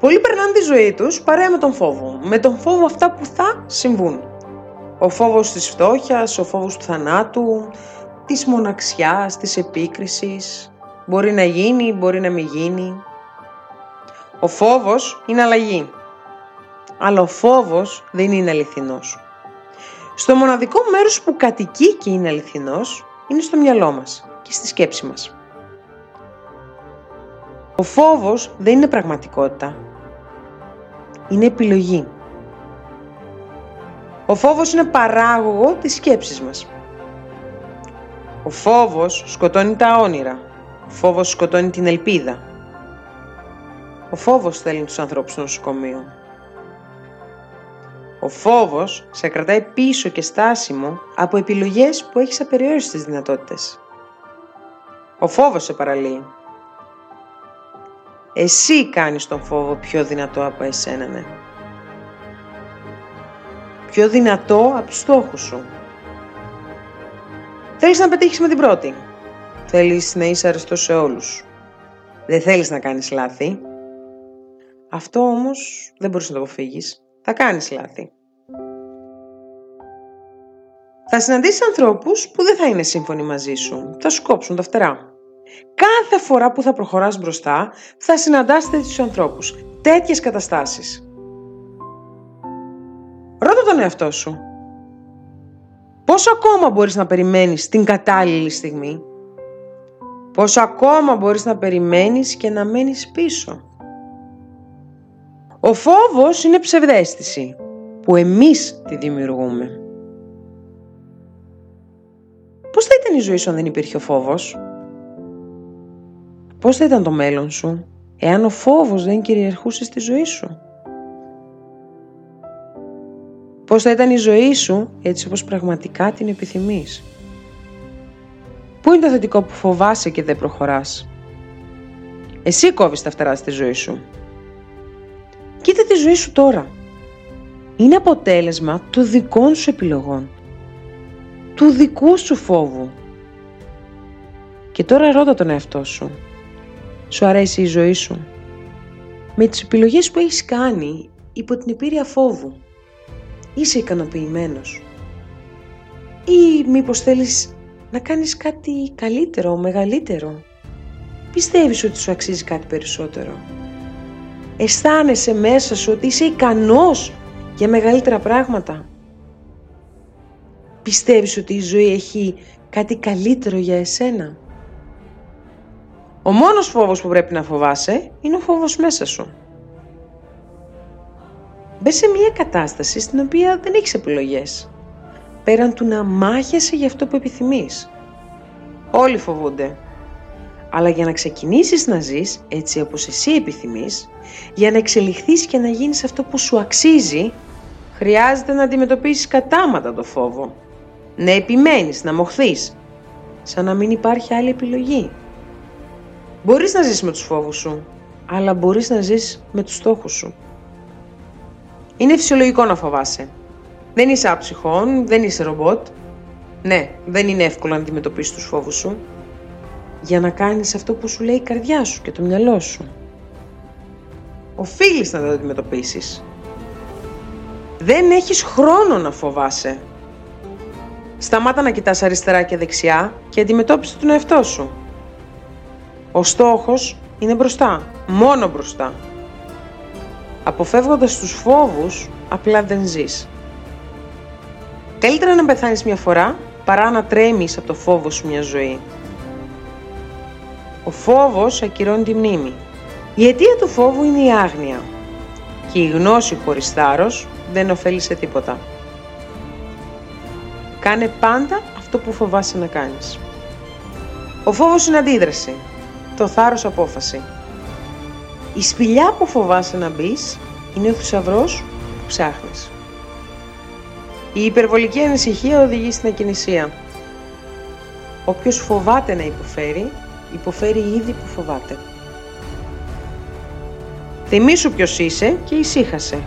Πολλοί περνάνε τη ζωή τους παρέα με τον φόβο. Με τον φόβο αυτά που θα συμβούν. Ο φόβος της φτώχειας, ο φόβος του θανάτου, της μοναξιάς, της επίκρισης. Μπορεί να γίνει, μπορεί να μην γίνει. Ο φόβος είναι αλλαγή. Αλλά ο φόβος δεν είναι αληθινός. Στο μοναδικό μέρος που κατοικεί και είναι αληθινός, είναι στο μυαλό μας και στη σκέψη μας. Ο φόβος δεν είναι πραγματικότητα. Είναι επιλογή. Ο φόβος είναι παράγωγο της σκέψης μας. Ο φόβος σκοτώνει τα όνειρα. Ο φόβος σκοτώνει την ελπίδα. Ο φόβος θέλει τους ανθρώπους στο νοσοκομείο. Ο φόβος σε κρατάει πίσω και στάσιμο από επιλογές που έχεις απεριόριστες δυνατότητες. Ο φόβος σε παραλύει. Εσύ κάνεις τον φόβο πιο δυνατό από εσένα, ναι. Πιο δυνατό από τους στόχους σου. Θέλεις να πετύχεις με την πρώτη. Θέλεις να είσαι αρεστός σε όλους. Δεν θέλεις να κάνεις λάθη. Αυτό όμως δεν μπορείς να το αποφύγεις. Θα κάνεις λάθη. Θα συναντήσεις ανθρώπους που δεν θα είναι σύμφωνοι μαζί σου. Θα σου κόψουν τα φτερά. Κάθε φορά που θα προχωράς μπροστά, θα συναντάς τέτοιους ανθρώπους. Τέτοιες καταστάσεις. Ρώτα τον εαυτό σου. Πόσο ακόμα μπορείς να περιμένεις την κατάλληλη στιγμή; Πόσο ακόμα μπορείς να περιμένεις και να μένεις πίσω; Ο φόβος είναι ψευδέστηση που εμείς τη δημιουργούμε. Πώς θα ήταν η ζωή σου αν δεν υπήρχε ο φόβος; Πώς θα ήταν το μέλλον σου εάν ο φόβος δεν κυριαρχούσε στη ζωή σου; Πώς θα ήταν η ζωή σου έτσι όπως πραγματικά την επιθυμείς; Πού είναι το θετικό που φοβάσαι και δεν προχωράς; Εσύ κόβεις τα φτερά στη ζωή σου. Κοίτα τη ζωή σου τώρα. Είναι αποτέλεσμα των δικών σου επιλογών. Του δικού σου φόβου. Και τώρα ρώτα τον εαυτό σου. Σου αρέσει η ζωή σου. Με τις επιλογές που έχεις κάνει υπό την επίρρεια φόβου. Είσαι ικανοποιημένος; Ή μήπως θέλεις να κάνεις κάτι καλύτερο, μεγαλύτερο; Πιστεύεις ότι σου αξίζει κάτι περισσότερο; Αισθάνεσαι μέσα σου ότι είσαι ικανός για μεγαλύτερα πράγματα; Πιστεύεις ότι η ζωή έχει κάτι καλύτερο για εσένα; Ο μόνος φόβος που πρέπει να φοβάσαι είναι ο φόβος μέσα σου. Μπες σε μια κατάσταση στην οποία δεν έχεις επιλογές. Πέραν του να μάχεσαι για αυτό που επιθυμείς. Όλοι φοβούνται αλλά για να ξεκινήσεις να ζεις έτσι όπως εσύ επιθυμείς, για να εξελιχθείς και να γίνεις αυτό που σου αξίζει, χρειάζεται να αντιμετωπίσεις κατάματα το φόβο. Να επιμένεις, να μοχθείς, σαν να μην υπάρχει άλλη επιλογή. Μπορείς να ζεις με τους φόβους σου, αλλά μπορείς να ζεις με τους στόχους σου. Είναι φυσιολογικό να φοβάσαι. Δεν είσαι άψυχον, δεν είσαι ρομπότ. Ναι, δεν είναι εύκολο να αντιμετωπίσεις τους φόβους σου για να κάνεις αυτό που σου λέει η καρδιά σου και το μυαλό σου. Οφείλεις να τα αντιμετωπίσεις. Δεν έχεις χρόνο να φοβάσαι. Σταμάτα να κοιτάς αριστερά και δεξιά και αντιμετώπισε τον εαυτό σου. Ο στόχος είναι μπροστά, μόνο μπροστά. Αποφεύγοντας τους φόβους, απλά δεν ζεις. Καλύτερα να πεθάνεις μια φορά παρά να τρέμεις από το φόβο σου μια ζωή. Ο φόβος ακυρώνει τη μνήμη. Η αιτία του φόβου είναι η άγνοια και η γνώση χωρίς θάρρος δεν ωφέλει σε τίποτα. Κάνε πάντα αυτό που φοβάσαι να κάνεις. Ο φόβος είναι αντίδραση, το θάρρος απόφαση. Η σπηλιά που φοβάσαι να μπεις είναι ο θησαυρός που ψάχνεις. Η υπερβολική ανησυχία οδηγεί στην ακινησία. Όποιος φοβάται να υποφέρει, υποφέρει ήδη που φοβάται. Θυμήσου ποιος είσαι και ησύχασε.